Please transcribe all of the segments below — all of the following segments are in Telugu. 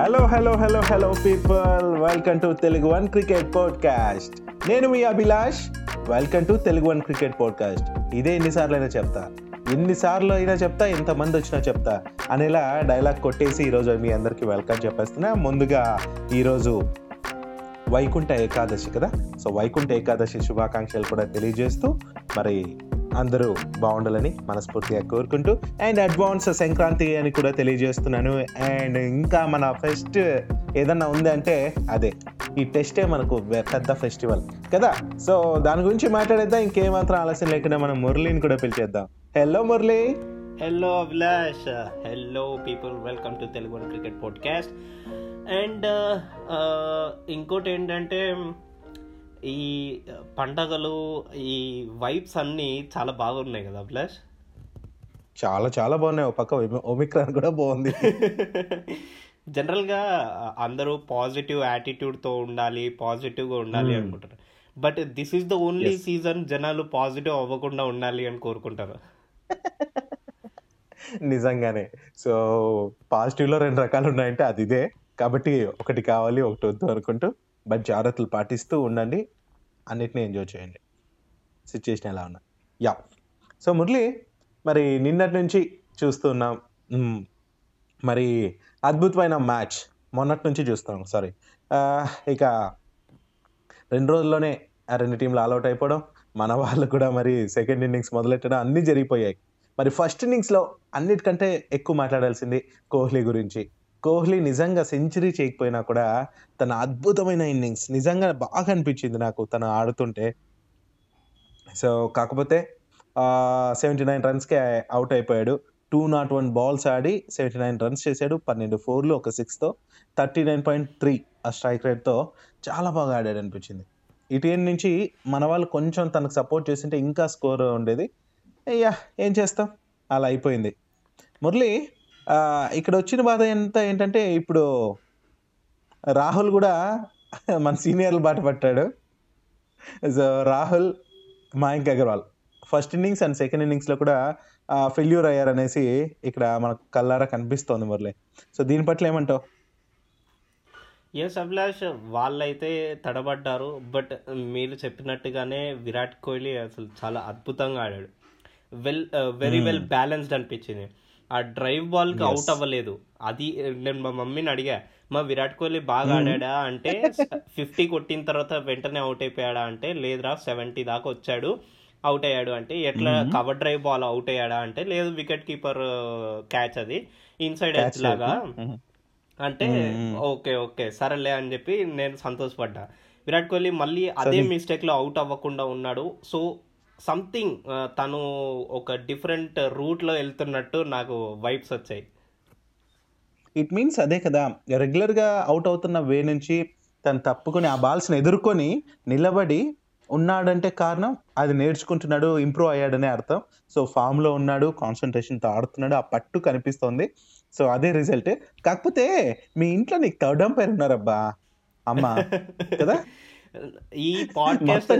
Hello hello hello hello people welcome to Telugu one cricket podcast నేను మీ Abhilash. Welcome to Telugu one cricket podcast ఇదే ఎన్నిసార్లు అయినా చెప్తా. ఎన్నిసార్లు అయినా చెప్తా ఎంతమంది వచ్చినా చెప్తా అనేలా డైలాగ్ కొట్టేసి ఈరోజు మీ అందరికీ వెల్కమ్ చెప్పేస్తున్నా. ముందుగా ఈరోజు వైకుంఠ ఏకాదశి కదా? సో వైకుంఠ ఏకాదశి శుభాకాంక్షలు కూడా తెలియజేస్తూ మరి అందరూ బాగుండాలని మనస్ఫూర్తిగా కోరుకుంటూ అండ్ అడ్వాన్స్ సంక్రాంతి అని కూడా తెలియజేస్తున్నాను. అండ్ ఇంకా మన ఫెస్ట్ ఏదన్నా ఉంది అంటే అదే ఈ టెస్టే మనకు పెద్ద ఫెస్టివల్ కదా. సో దాని గురించి మాట్లాడేద్దాం. ఇంకేమాత్రం ఆలస్యం లేకుండా మనం మురళిని కూడా పిలిచేద్దాం. Hello Murali. Hello Abhilash. Hello people welcome to Telugu cricket podcast and ఇంకోటి ఏంటంటే ఈ పండగలు ఈ వైబ్స్ అన్నీ చాలా బాగున్నాయి కదా అభిలాష్? చాలా చాలా బాగున్నాయి. ఒక పక్క ఒమి- ఒమిక్రాన్ కూడా బాగుంది. జనరల్గా అందరూ పాజిటివ్ యాటిట్యూడ్తో ఉండాలి పాజిటివ్గా ఉండాలి Hmm. అనుకుంటారు. But this is the only. Season జనాలు పాజిటివ్ అవ్వకుండా ఉండాలి అని కోరుకుంటారు. నిజంగానే. సో పాజిటివ్లో రెండు రకాలు ఉన్నాయంటే అది ఇదే. కాబట్టి ఒకటి కావాలి ఒకటి వద్దు అనుకుంటూ బట్ జాగ్రత్తలు పాటిస్తూ ఉండండి. అన్నిటిని ఎంజాయ్ చేయండి. సిచ్యుయేషన్ ఎలా ఉన్నా. యా సో మురళి మరి నిన్నటి నుంచి చూస్తున్నాం మరి అద్భుతమైన మ్యాచ్ మొన్నటి నుంచి చూస్తున్నాం సారీ ఇక రెండు రోజుల్లోనే రెండు టీంలు ఆల్అౌట్ అయిపోవడం మన వాళ్ళు కూడా మరి సెకండ్ ఇన్నింగ్స్ మొదలెట్టడం అన్నీ జరిగిపోయాయి. మరి ఫస్ట్ ఇన్నింగ్స్లో అన్నిటికంటే ఎక్కువ మాట్లాడాల్సింది కోహ్లీ గురించి. కోహ్లీ నిజంగా సెంచరీ చేయకపోయినా కూడా తన అద్భుతమైన ఇన్నింగ్స్ నిజంగా బాగా అనిపించింది నాకు తను ఆడుతుంటే. సో కాకపోతే సెవెంటీ నైన్ రన్స్కే అవుట్ అయిపోయాడు. టూ నాట్ వన్ బాల్స్ ఆడి సెవెంటీ నైన్ రన్స్ చేశాడు. పన్నెండు ఫోర్లు ఒక సిక్స్తో థర్టీ నైన్ పాయింట్ త్రీ ఆ స్ట్రైక్ రేట్తో చాలా బాగా ఆడాడు అనిపించింది. ఇటు నుంచి మన వాళ్ళు కొంచెం తనకు సపోర్ట్ చేస్తుంటే ఇంకా స్కోర్ ఉండేది. అయ్యా ఏం చేస్తాం? అలా అయిపోయింది. మురళి ఇక్కడ వచ్చిన బాధ ఎంత ఏంటంటే ఇప్పుడు రాహుల్ కూడా మన సీనియర్లు బాట పట్టాడు. So Rahul Mayank Agarwal. First innings and second ఇన్నింగ్స్లో కూడా ఫెయిల్యూర్ అయ్యారనేసి ఇక్కడ మనకు కల్లారా కనిపిస్తోంది మురళి. సో దీని పట్ల ఏమంటావు? ఎస్ అభిలాష్ వాళ్ళైతే తడబడ్డారు. బట్ మీరు చెప్పినట్టుగానే విరాట్ కోహ్లీ అసలు చాలా అద్భుతంగా ఆడాడు. వెల్ వెరీ వెల్ బ్యాలెన్స్డ్ అనిపించింది. ఆ డ్రైవ్ బాల్కి. అవుట్ అవ్వలేదు. అది నేను మా మమ్మీని అడిగా మా విరాట్ కోహ్లీ బాగా ఆడాడా? అంటే ఫిఫ్టీ కొట్టిన తర్వాత వెంటనే అవుట్ అయిపోయాడా? అంటే లేదురా సెవెంటీ దాకా వచ్చాడు అవుట్ అయ్యాడు. అంటే ఎట్లా కవర్ డ్రైవ్ బాల్ అవుట్ అయ్యాడా? అంటే లేదు వికెట్ కీపర్ క్యాచ్ అది ఇన్సైడ్ ఎడ్జ్ లాగా. లేదు. అంటే మ్మ్. ఓకే ఓకే సరేలే అని చెప్పి నేను సంతోషపడ్డా. విరాట్ కోహ్లీ మళ్ళీ అదే సరే. మిస్టేక్లో అవుట్ అవ్వకుండా ఉన్నాడు. సో సంథింగ్ తను ఒక డిఫరెంట్ రూట్లో వెళ్తున్నట్టు నాకు వైబ్స్ వచ్చాయి. ఇట్ మీన్స్ అదే కదా రెగ్యులర్గా అవుట్ అవుతున్న వే నుంచి తను తప్పుకొని ఆ బాల్స్ని ఎదుర్కొని నిలబడి ఉన్నాడంటే కారణం అది నేర్చుకుంటున్నాడు ఇంప్రూవ్ అయ్యాడనే అర్థం. సో ఫామ్లో ఉన్నాడు కాన్సన్ట్రేషన్తో ఆడుతున్నాడు ఆ పట్టు కనిపిస్తోంది. సో అదే రిజల్ట్ కాకపోతే మీ ఇంట్లో నీకు థర్డ్ అంపైర్ ఉన్నారబ్బా అమ్మ కదా? ఈ పాడ్కాస్ట్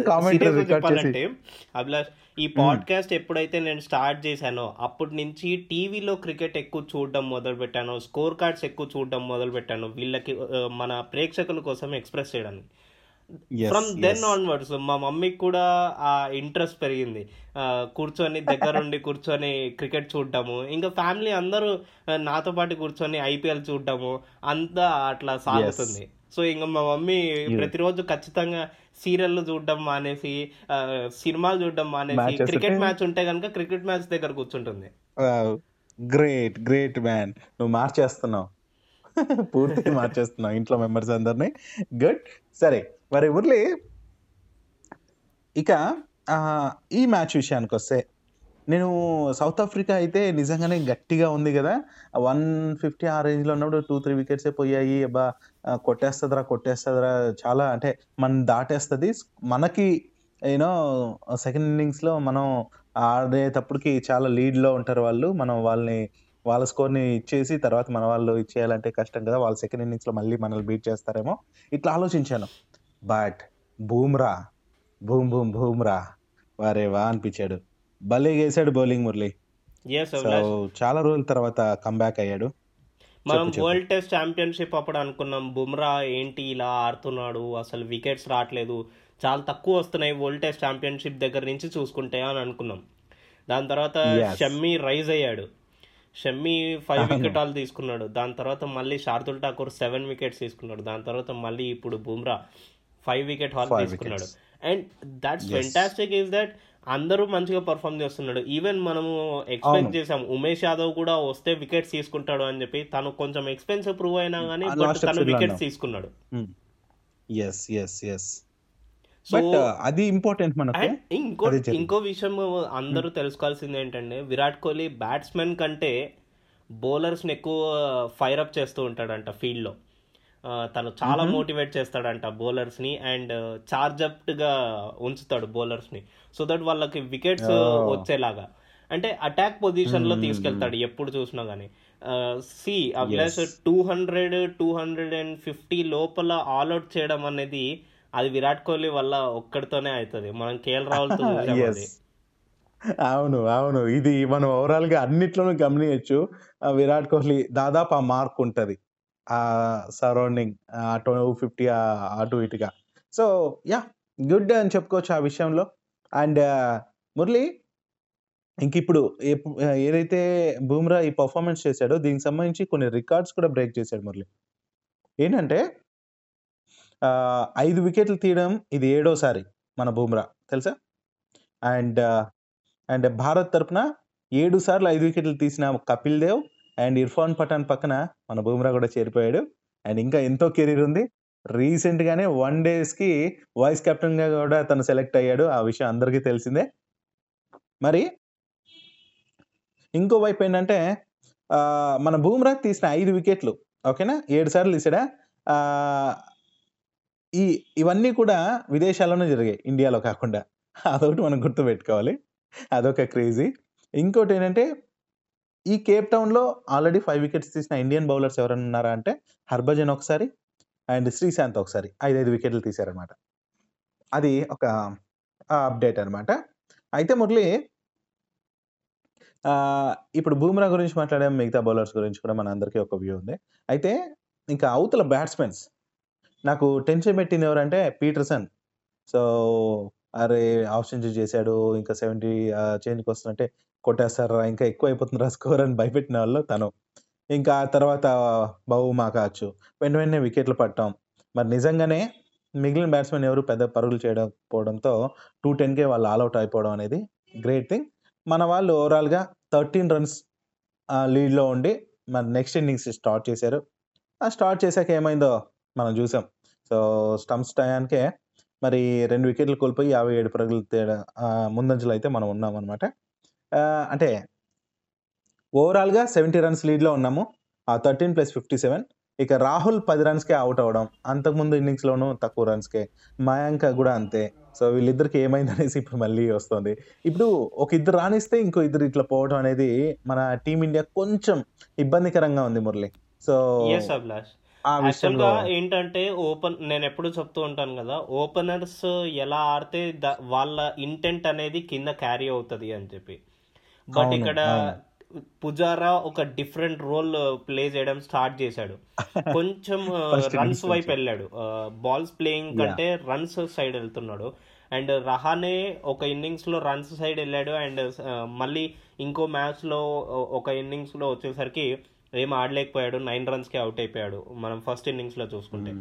చెప్పాలంటే అభిలాష్ ఈ పాడ్కాస్ట్ ఎప్పుడైతే నేను స్టార్ట్ చేశానో అప్పటి నుంచి టీవీలో క్రికెట్ ఎక్కువ చూడడం మొదలు పెట్టాను స్కోర్ కార్డ్స్ ఎక్కువ చూడడం మొదలు పెట్టాను వీళ్ళకి మన ప్రేక్షకుల కోసం ఎక్స్ప్రెస్ చేయడానికి. From then. ఆన్వర్డ్స్ మా మమ్మీకి కూడా ఆ ఇంట్రెస్ట్ పెరిగింది. కూర్చొని దగ్గరుండి కూర్చొని క్రికెట్ చూడటము ఇంకా ఫ్యామిలీ అందరూ నాతో పాటు కూర్చొని ఐపీఎల్ చూడటము అంతా అట్లా సాగుతుంది. సో ఇంకా మా మమ్మీ ప్రతిరోజు ఖచ్చితంగా సీరియల్ చూడడం మానేసి సినిమాలు చూడడం మానేసి క్రికెట్ మ్యాచ్ ఉంటే కనుక క్రికెట్ మ్యాచ్ దగ్గర కూర్చుంటుంది. గ్రేట్ గ్రేట్ మ్యాన్ నువ్వు మార్చేస్తున్నావు. పూర్తిగా మార్చేస్తున్నావు ఇంట్లో మెంబర్స్ అందరినీ. గుడ్ సరే మరి మురళి ఇక ఈ మ్యాచ్ విషయానికి వస్తే నేను సౌత్ ఆఫ్రికా అయితే నిజంగానే గట్టిగా ఉంది కదా. వన్ ఫిఫ్టీ ఆ రేంజ్లో ఉన్నప్పుడు టూ త్రీ వికెట్సే పోయాయి. అబ్బా కొట్టేస్తుందిరా కొట్టేస్తుందిరా. చాలా అంటే మనం దాటేస్తుంది. మనకి యూనో సెకండ్ ఇన్నింగ్స్లో మనం ఆడేటప్పటికి చాలా లీడ్లో ఉంటారు వాళ్ళు. మనం వాళ్ళని వాళ్ళ స్కోర్ని ఇచ్చేసి తర్వాత మన వాళ్ళు ఇచ్చేయాలంటే కష్టం కదా. వాళ్ళు సెకండ్ ఇన్నింగ్స్లో మళ్ళీ మనల్ని బీట్ చేస్తారేమో. ఇట్లా ఆలోచించాను. But Bumrah boom boom Bumrah. వారే వా అనిపించాడు. భలే వేసాడు బౌలింగ్ మురళి. చాలా రోజుల తర్వాత కంబ్యాక్ అయ్యాడు. మనం వరల్డ్ టెస్ట్ ఛాంపియన్షిప్ అప్పుడు అనుకున్నాం బుమ్రా ఏంటి ఇలా ఆడుతున్నాడు అసలు వికెట్స్ రావట్లేదు చాలా తక్కువ వస్తున్నాయి వరల్డ్ టెస్ట్ ఛాంపియన్షిప్ దగ్గర నుంచి చూసుకుంటే అని అనుకున్నాం. దాని తర్వాత. షమ్మి రైజ్ అయ్యాడు. షమ్మి ఫైవ్ అవును. వికెట్ ఆల్ తీసుకున్నాడు. దాని తర్వాత మళ్ళీ శార్దుల్ ఠాకూర్ సెవెన్ వికెట్స్ తీసుకున్నాడు. దాని తర్వాత మళ్ళీ ఇప్పుడు బుమ్రా ఫైవ్ వికెట్ హాల్ తీసుకున్నాడు. And that's. Fantastic is that అందరూ మంచిగా పర్ఫామ్ చేస్తున్నాడు. ఈవెన్ మనము ఎక్స్పెక్ట్. చేసాం ఉమేష్ యాదవ్ కూడా వస్తే వికెట్స్ తీసుకుంటాడు అని చెప్పి తను కొంచెం ఎక్స్పెన్సివ్ ప్రూవ్ అయినా కానీ last తను లో వికెట్స్. తీసుకున్నాడు. ఎస్ ఎస్ ఎస్ సో అది ఇంపార్టెంట్ మనకు. ఇంకో. ఇంకో విషయం అందరూ తెలుసుకోవాల్సింది ఏంటంటే విరాట్ కోహ్లీ బ్యాట్స్మెన్ కంటే బౌలర్స్ని ఎక్కువ ఫైర్ అప్ చేస్తూ ఉంటాడంట ఫీల్డ్లో తను చాలా మోటివేట్ చేస్తాడంట బౌలర్స్ని అండ్గా ఉంచుతాడు బౌలర్స్ని. సో దట్ వాళ్ళకి వికెట్స్. వచ్చేలాగా. అంటే అటాక్ పొజిషన్లో తీసుకెళ్తాడు ఎప్పుడు చూసినా కానీ see Abhilash. Two hundred two hundred and fifty లోపల ఆల్అౌట్ చేయడం అనేది అది విరాట్ కోహ్లీ వల్ల ఒక్కడితోనే అవుతుంది మనం కేఎల్ రాహుల్తో చూసాం అవును అవును. ఇది మనం ఓవరాల్గా అన్నిట్లోనూ గమనించచ్చు విరాట్ కోహ్లీ దాదాపు ఆ మార్క్ ఉంటది. సరౌండింగ్ టూ ఫిఫ్టీ అటు ఇటుగా సో యా గుడ్ అని చెప్పుకోవచ్చు ఆ విషయంలో. అండ్ uh, మురళి ఇంక ఇప్పుడు ఏదైతే బూమ్రా ఈ పర్ఫార్మెన్స్ చేశాడో దీనికి సంబంధించి కొన్ని రికార్డ్స్ కూడా బ్రేక్ చేశాడు మురళి. ఏంటంటే ఐదు వికెట్లు తీయడం ఇది ఏడోసారి మన బూమ్రా తెలుసా? అండ్ అండ్ uh, భారత్ తరపున ఏడు సార్లు ఐదు వికెట్లు తీసిన కపిల్ దేవ్ అండ్ ఇర్ఫాన్ పఠాన్ పక్కన మన బూమ్రా కూడా చేరిపోయాడు. అండ్ ఇంకా ఎంతో కెరీర్ ఉంది. రీసెంట్గానే వన్ డేస్కి వైస్ కెప్టెన్గా కూడా తను సెలెక్ట్ అయ్యాడు. ఆ విషయం అందరికీ తెలిసిందే. మరి ఇంకో వైపు ఏంటంటే మన బూమ్రా తీసిన ఐదు వికెట్లు ఓకేనా ఏడు సార్లు తీసాడా? ఈ ఇవన్నీ కూడా విదేశాల్లోనే జరిగాయి. ఇండియాలో కాకుండా. అదొకటి మనం గుర్తుపెట్టుకోవాలి. అదొక క్రేజీ. ఇంకోటి ఏంటంటే ఈ కేప్ టౌన్లో ఆల్రెడీ ఫైవ్ వికెట్స్ తీసిన ఇండియన్ బౌలర్స్ ఎవరైనా ఉన్నారా అంటే హర్భజన్ ఒకసారి అండ్ శ్రీశాంత్ ఒకసారి ఐదైదు వికెట్లు తీశారనమాట అది ఒక అప్డేట్ అనమాట అయితే మురళి ఇప్పుడు బూమ్రా గురించి మాట్లాడే మిగతా బౌలర్స్ గురించి కూడా మన అందరికీ ఒక వ్యూ ఉంది. అయితే ఇంకా అవతల బ్యాట్స్మెన్స్ నాకు టెన్షన్ పెట్టింది ఎవరంటే పీటర్సన్. సో అరే ఆఫ్ సెంచరీ చేశాడు ఇంకా సెవెంటీ చేంజ్కి వస్తుందంటే కొట్టేస్తారా? ఇంకా ఎక్కువ అయిపోతుందిరా స్కోర్ అని భయపెట్టిన వాళ్ళు తను. ఇంకా ఆ తర్వాత బాబు మా కావచ్చు వెంట వెంటనే వికెట్లు పట్టాం. మరి నిజంగానే మిగిలిన బ్యాట్స్మెన్ ఎవరు పెద్ద పరుగులు చేయడం పోవడంతో టూ టెన్కే వాళ్ళు ఆల్అవుట్ అయిపోవడం అనేది గ్రేట్ థింగ్. మన వాళ్ళు ఓవరాల్గా థర్టీన్ రన్స్ లీడ్లో ఉండి మరి నెక్స్ట్ ఇన్నింగ్స్ స్టార్ట్ చేశారు. ఆ స్టార్ట్ చేశాక ఏమైందో మనం చూసాం. సో స్టంప్స్ టయానికే మరి రెండు వికెట్లు కోల్పోయి యాభై ఏడు పరుగులు తేడా ముందంజలో అయితే మనం ఉన్నాం అనమాట అంటే ఓవరాల్గా సెవెంటీ రన్స్ లీడ్లో ఉన్నాము. ఆ థర్టీన్ ప్లస్ ఫిఫ్టీ సెవెన్ ఇక రాహుల్ పది రన్స్కే అవుట్ అవ్వడం అంతకుముందు ఇన్నింగ్స్లోనూ తక్కువ రన్స్కే మయాంక్ కూడా అంతే. సో వీళ్ళిద్దరికి ఏమైంది అనేసి ఇప్పుడు మళ్ళీ వస్తుంది. ఇప్పుడు ఒక ఇద్దరు రాణిస్తే ఇంకో ఇద్దరు ఇట్లా పోవడం అనేది మన టీమిండియా కొంచెం ఇబ్బందికరంగా ఉంది మురళి. So yes Abhilash. ఆ యాక్చువల్ విషయంలో గా ఏంటంటే ఓపెన్ నేను ఎప్పుడు చెప్తూ ఉంటాను కదా ఓపెనర్స్ ఎలా ఆడితే వాళ్ళ ఇంటెంట్ అనేది కింద క్యారీ అవుతుంది అని చెప్పి. బట్ ఇక్కడ. పుజారా ఒక డిఫరెంట్ రోల్ ప్లే చేయడం స్టార్ట్ చేశాడు. కొంచెం రన్స్ innings వైపు. వెళ్ళాడు. బాల్స్ ప్లేయింగ్ కంటే రన్స్ సైడ్ వెళ్తున్నాడు. అండ్ రహానే ఒక ఇన్నింగ్స్లో రన్స్ సైడ్ వెళ్ళాడు. అండ్ మళ్ళీ ఇంకో మ్యాచ్లో ఒక ఇన్నింగ్స్లో వచ్చేసరికి ఏం ఆడలేకపోయాడు. నైన్ రన్స్కి అవుట్ అయిపోయాడు. మనం ఫస్ట్ ఇన్నింగ్స్లో చూసుకుంటే.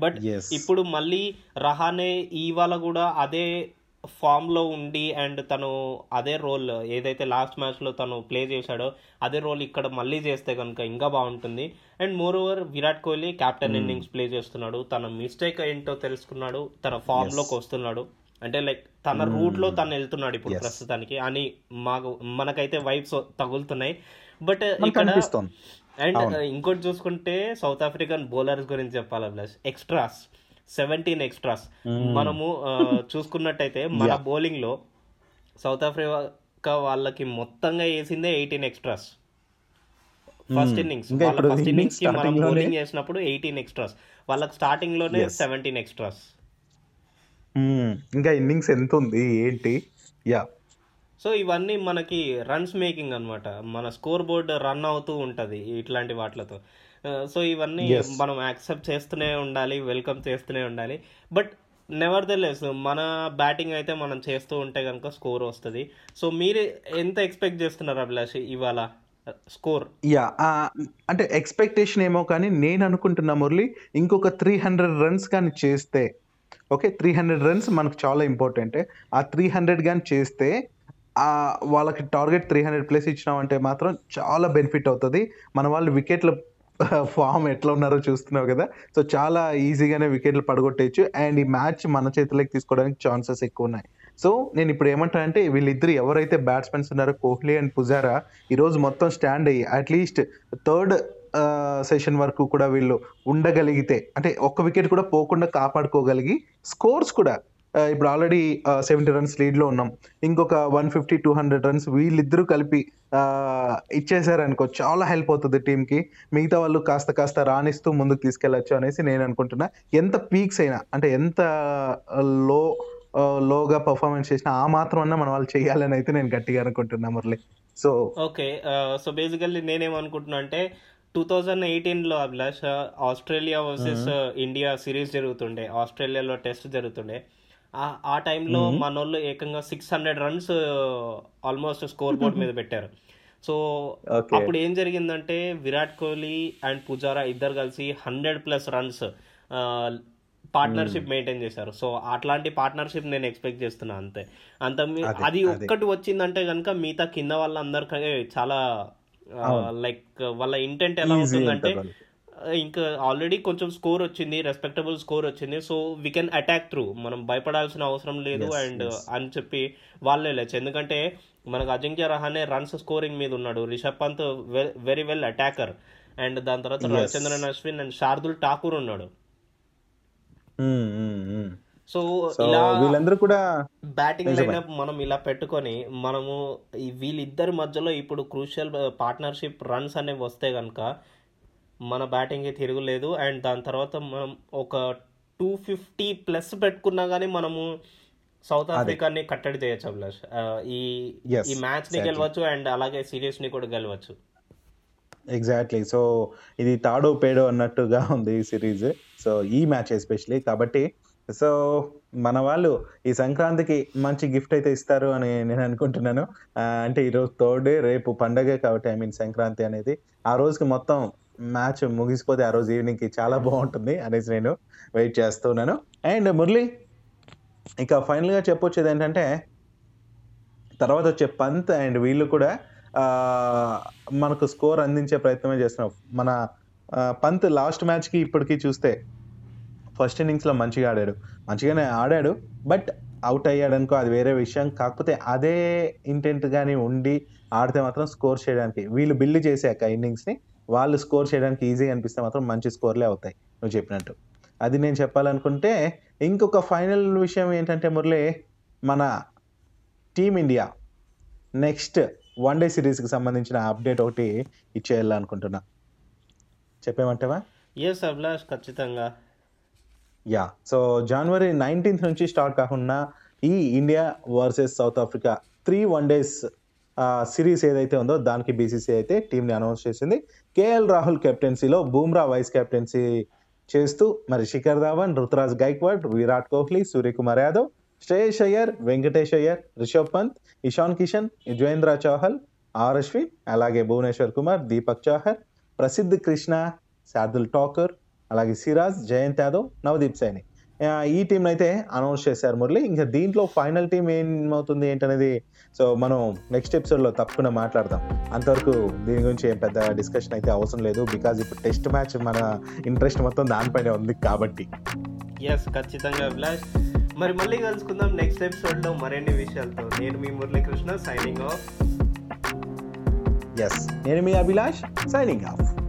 But Yes. ఇప్పుడు మళ్ళీ రహానే ఇవాళ కూడా అదే ఫామ్లో ఉండి అండ్ తను అదే రోల్ ఏదైతే లాస్ట్ మ్యాచ్లో తను ప్లే చేశాడో అదే రోల్ ఇక్కడ మళ్ళీ చేస్తే కనుక ఇంకా బాగుంటుంది. And moreover Virat Kohli captain innings play చేస్తున్నాడు. తన మిస్టేక్ ఏంటో తెలుసుకున్నాడు. తన ఫామ్ Yes. లోకి వస్తున్నాడు. అంటే లైక్ తన రూట్లో తను వెళ్తున్నాడు ఇప్పుడు. ప్రస్తుతానికి. అని మాకు మనకైతే వైబ్స్ తగులుతున్నాయి. బట్ ఇక్కడ అండ్. ఇంకోటి చూసుకుంటే సౌత్ ఆఫ్రికన్ బౌలర్స్ గురించి చెప్పాలి plus extras seventeen extras Mm. మనము చూసుకున్నట్టయితే మన. బౌలింగ్లో సౌత్ ఆఫ్రికా వాళ్ళకి మొత్తంగా వేసిందే ఎయిటీన్ ఎక్స్ట్రాస్ ఫస్ట్. ఇన్నింగ్స్ వాళ్ళ ఫస్ట్ innings ఇన్నింగ్స్కి మనం బౌలింగ్ చేసినప్పుడు ఎయిటీన్ ఎక్స్ట్రాస్ వాళ్ళకి స్టార్టింగ్లోనే. సెవెంటీన్ ఎక్స్ట్రాస్ మ్మ్. ఇంకా ఇన్నింగ్స్ ఎంత ఉంది ఏంటి యా సో ఇవన్నీ మనకి రన్స్ మేకింగ్ అన్నమాట మన స్కోర్ బోర్డ్ రన్ అవుతూ ఉంటుంది ఇట్లాంటి వాటిలతో సో ఇవన్నీ. మనం యాక్సెప్ట్ చేస్తూనే ఉండాలి వెల్కమ్ చేస్తూనే ఉండాలి. బట్ నెవర్ ద లెస్ మన బ్యాటింగ్ అయితే మనం చేస్తూ ఉంటే కనుక స్కోర్ వస్తుంది. సో మీరు ఎంత ఎక్స్పెక్ట్ చేస్తున్నారు అభిలాష్ ఇవాళ? స్కోర్ యా అంటే ఎక్స్పెక్టేషన్ ఏమో కానీ నేను అనుకుంటున్నా మురళి ఇంకొక త్రీ హండ్రెడ్ రన్స్ కానీ చేస్తే ఓకే త్రీ హండ్రెడ్ రన్స్ మనకు చాలా ఇంపార్టెంట్ ఆ త్రీ హండ్రెడ్ కానీ చేస్తే ఆ వాళ్ళకి టార్గెట్ త్రీ హండ్రెడ్ ప్లస్ ఇచ్చినామంటే మాత్రం చాలా బెనిఫిట్ అవుతుంది. మన వాళ్ళు వికెట్ల ఫామ్ ఎట్లా ఉన్నారో చూస్తున్నావు కదా. సో చాలా ఈజీగానే వికెట్లు పడగొట్టేయచ్చు. అండ్ ఈ మ్యాచ్ మన చేతిలోకి తీసుకోవడానికి ఛాన్సెస్ ఎక్కువ ఉన్నాయి సో నేను ఇప్పుడు ఏమంటానంటే వీళ్ళిద్దరు ఎవరైతే బ్యాట్స్మెన్స్ ఉన్నారో కోహ్లీ అండ్ పుజారా ఈరోజు మొత్తం స్టాండ్ అయ్యి అట్లీస్ట్ థర్డ్ సెషన్ వరకు కూడా వీళ్ళు ఉండగలిగితే అంటే ఒక్క వికెట్ కూడా పోకుండా కాపాడుకోగలిగి స్కోర్స్ కూడా ఇప్పుడు ఆల్రెడీ సెవెంటీ రన్స్ లీడ్లో ఉన్నాం. ఇంకొక one fifty two hundred runs వీళ్ళిద్దరూ కలిపి ఇచ్చేసారనుకో చాలా హెల్ప్ అవుతుంది టీంకి మిగతా వాళ్ళు కాస్త కాస్త రాణిస్తూ ముందుకు తీసుకెళ్ళొచ్చు అనేసి నేను అనుకుంటున్నా. ఎంత పీక్స్ అయినా అంటే ఎంత లో లోగా పర్ఫార్మెన్స్ చేసినా ఆ మాత్రం అన్నా మన వాళ్ళు చేయాలని అయితే నేను గట్టిగా అనుకుంటున్నా Murali. So okay so basically నేనేమనుకుంటున్నా అంటే టూ థౌజండ్ ఎయిటీన్లో Abhilash Australia versus India series జరుగుతుండే ఆస్ట్రేలియాలో టెస్ట్ జరుగుతుండే. ఆ- టైంలో మనోళ్ళు ఏకంగా six hundred runs almost score board మీద పెట్టారు. సో అప్పుడు ఏం జరిగిందంటే విరాట్ కోహ్లీ అండ్ పుజారా ఇద్దరు కలిసి hundred plus runs partnership maintain చేశారు. సో అట్లాంటి పార్ట్నర్షిప్ నేను ఎక్స్పెక్ట్ చేస్తున్నా అంతే. అంత అదే. ఒక్కటి వచ్చిందంటే కనుక మిగతా కింద వాళ్ళందరికీ చాలా లైక్ వాళ్ళ ఇంటెంట్ ఎలా ఉంటుందంటే. ఇంకా ఆల్రెడీ కొంచెం స్కోర్ వచ్చింది రెస్పెక్టబుల్ స్కోర్ వచ్చింది so we can attack through మనం భయపడాల్సిన అవసరం లేదు అండ్. అని చెప్పి వాళ్ళే లేచు ఎందుకంటే మనకు అజింక్య రహానే రన్స్ స్కోరింగ్ మీద ఉన్నాడు Rishabh Pant very well attacker and దాని తర్వాత. రవిచంద్రన్ అశ్విన్ అండ్ శార్దుల్ ఠాకూర్ ఉన్నాడు. సో ఇలా వీళ్ళందరూ కూడా బ్యాటింగ్. లైనప్ మనం ఇలా పెట్టుకొని మనము వీళ్ళిద్దరి మధ్యలో ఇప్పుడు క్రూషియల్ పార్ట్నర్షిప్ రన్స్ అనేవి వస్తే కనుక మన బ్యాటింగ్కి తిరుగులేదు. అండ్ దాని తర్వాత మనం ఒక టూ ఫిఫ్టీ ప్లస్ పెట్టుకున్నా కానీ మనము సౌత్. ఆఫ్రికాని కట్టడి చేయొచ్చు అభిలాష్. ఈ ఈ మ్యాచ్ని exactly. గెలవచ్చు అండ్ అలాగే సిరీస్ని కూడా గెలవచ్చు. ఎగ్జాక్ట్లీ సో ఇది తాడో పేడో అన్నట్టుగా ఉంది ఈ సిరీస్ సో ఈ మ్యాచ్ ఎస్పెషలీ కాబట్టి సో మన వాళ్ళు ఈ సంక్రాంతికి మంచి గిఫ్ట్ అయితే ఇస్తారు అని నేను అనుకుంటున్నాను. అంటే ఈరోజు థర్డ్ డే రేపు పండగే కాబట్టి ఐ మీన్ సంక్రాంతి అనేది. ఆ రోజుకి మొత్తం మ్యాచ్ ముగిసిపోతే ఆ రోజు ఈవినింగ్కి చాలా బాగుంటుంది అనేసి నేను వెయిట్ చేస్తున్నాను అండ్ మురళి ఇక ఫైనల్గా చెప్పొచ్చేది ఏంటంటే తర్వాత వచ్చే పంత్ అండ్ వీళ్ళు కూడా మనకు స్కోర్ అందించే ప్రయత్నమే చేస్తున్నాం మన పంత్ లాస్ట్ మ్యాచ్కి ఇప్పటికీ చూస్తే ఫస్ట్ ఇన్నింగ్స్లో మంచిగా ఆడాడు. మంచిగానే ఆడాడు బట్ అవుట్ అయ్యాడు అనుకో అది వేరే విషయం. కాకపోతే అదే ఇంటెంట్ కానీ ఉండి ఆడితే మాత్రం స్కోర్ చేయడానికి వీళ్ళు బిల్డ్ చేశాక ఇన్నింగ్స్ని వాళ్ళు స్కోర్ చేయడానికి ఈజీగా అనిపిస్తే మాత్రం మంచి స్కోర్లే అవుతాయి నువ్వు చెప్పినట్టు. అది నేను చెప్పాలనుకుంటే ఇంకొక ఫైనల్ విషయం ఏంటంటే మురళి మన team India next one day సిరీస్కి సంబంధించిన అప్డేట్ ఒకటి ఇచ్చేయాలనుకుంటున్నా. చెప్పేమంటావా? ఎస్ అభిలాష్ ఖచ్చితంగా. యా సో జనవరి నైన్టీన్త్ నుంచి స్టార్ట్ కాకుండా ఈ India versus South Africa three one days series ఏదైతే ఉందో దానికి బీసీసీ అయితే టీంని అనౌన్స్ చేసింది. కేఎల్ రాహుల్ కెప్టెన్సీలో బూమ్రా వైస్ కెప్టెన్సీ చేస్తూ మరి శిఖర్ ధావన్ రుతురాజ్ గైక్వాడ్ విరాట్ కోహ్లీ సూర్యకుమార్ యాదవ్ శ్రేయస్ అయ్యర్ వెంకటేష్ అయ్యర్ రిషబ్ పంత్ ఇషాన్ కిషన్ యుజ్వేంద్ర చౌహల్ ఆర్ అశ్విన్ అలాగే భువనేశ్వర్ కుమార్ దీపక్ చాహర్ ప్రసిద్ధ్ కృష్ణ శార్దుల్ ఠాకూర్ అలాగే సిరాజ్ జయంత్ యాదవ్ నవదీప్ సైని. ఈ టీం అయితే అనౌన్స్ చేశారు మురళి. ఇంకా దీంట్లో ఫైనల్ టీం ఏమవుతుంది ఏంటనేది? సో మనం నెక్స్ట్ ఎపిసోడ్లో తప్పకుండా మాట్లాడదాం. అంతవరకు దీని గురించి ఏం పెద్ద డిస్కషన్ అయితే అవసరం లేదు. బికాజ్ ఇప్పుడు టెస్ట్ మ్యాచ్ మన ఇంట్రెస్ట్ మొత్తం దానిపైనే ఉంది కాబట్టి. ఎస్ ఖచ్చితంగా అభిలాష్. మరి మళ్ళీ కలుసుకుందాం నెక్స్ట్ ఎపిసోడ్లో మరిన్ని విషయాలతో. నేను మీ మురళీకృష్ణ సైనింగ్ ఆఫ్ ఎస్ నేను మీ అభిలాష్ సైనింగ్ ఆఫ్